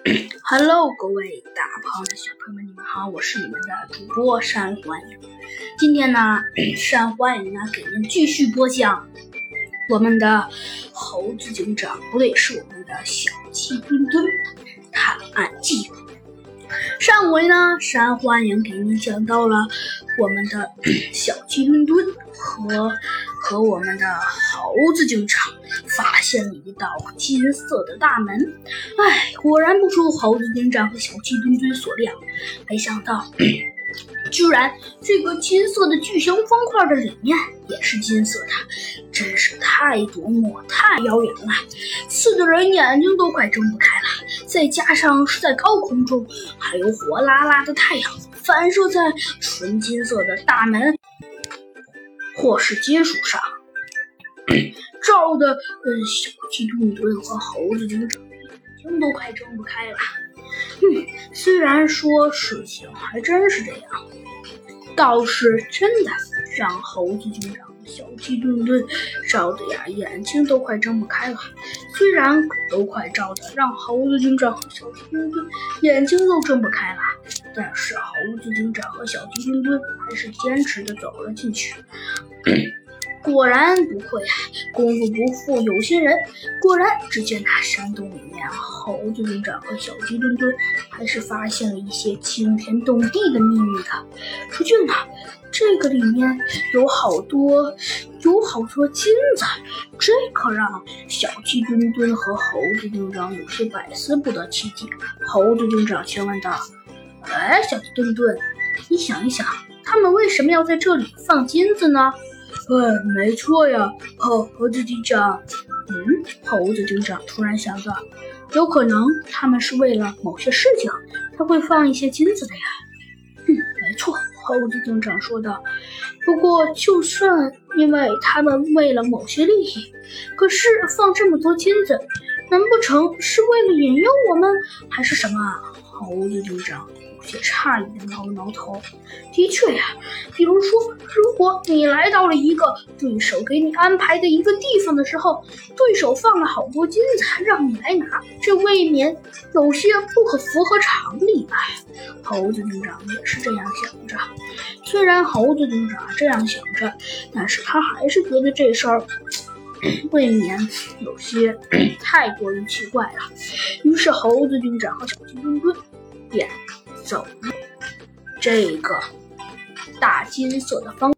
Hello，各位大朋友、小朋友们，你们好，我是你们的主播山欢迎。今天呢，山欢迎呢给您继续播讲我们的猴子警长，不对，是我们的小鸡墩墩探案记。上回呢，山欢迎给您讲到了我们的小鸡墩墩和和我们的猴子警长发现了一道金色的大门。哎，果然不出猴子警长和小鸡墩墩所料，没想到居然这个金色的巨型方块的里面也是金色的，真是太夺目、太耀眼了，刺得人眼睛都快睁不开了。再加上是在高空中，还有火辣辣的太阳反射在纯金色的大门或是金属上，照的嗯，小鸡墩墩和猴子警长眼睛都快睁不开了。嗯，虽然说事情还真是这样，倒是真的让猴子警长。小鸡墩墩照的呀，眼睛都快睁不开了。虽然都快照的让猴子警长和小鸡墩墩眼睛都睁不开了，但是猴子警长和小鸡墩墩还是坚持的走了进去。果然不愧啊，功夫不负有心人。果然，只见那山洞里面，猴子警长和小鸡墩墩还是发现了一些惊天动地的秘密的。出去呢，这个里面有好多，有好多金子，这可让小鸡墩墩和猴子警长有些百思不得其解。猴子警长询问道：“哎，小鸡墩墩，你想一想，他们为什么要在这里放金子呢？”哎，没错呀，猴猴子警长。嗯，猴子警长突然想到，有可能他们是为了某些事情，他会放一些金子的呀。猴子警长说道。不过，就算因为他们为了某些利益，可是放这么多金子，难不成是为了引诱我们，还是什么？猴子警长。有些诧异的挠了挠头，的确呀，比如说，如果你来到了一个对手给你安排的一个地方的时候，对手放了好多金子让你来拿，这未免有些不可符合常理吧？猴子警长也是这样想着。虽然猴子警长这样想着，但是他还是觉得这事儿 未免有些 太过于奇怪了。于是，猴子警长和小鸡墩墩。走这个大金色的方。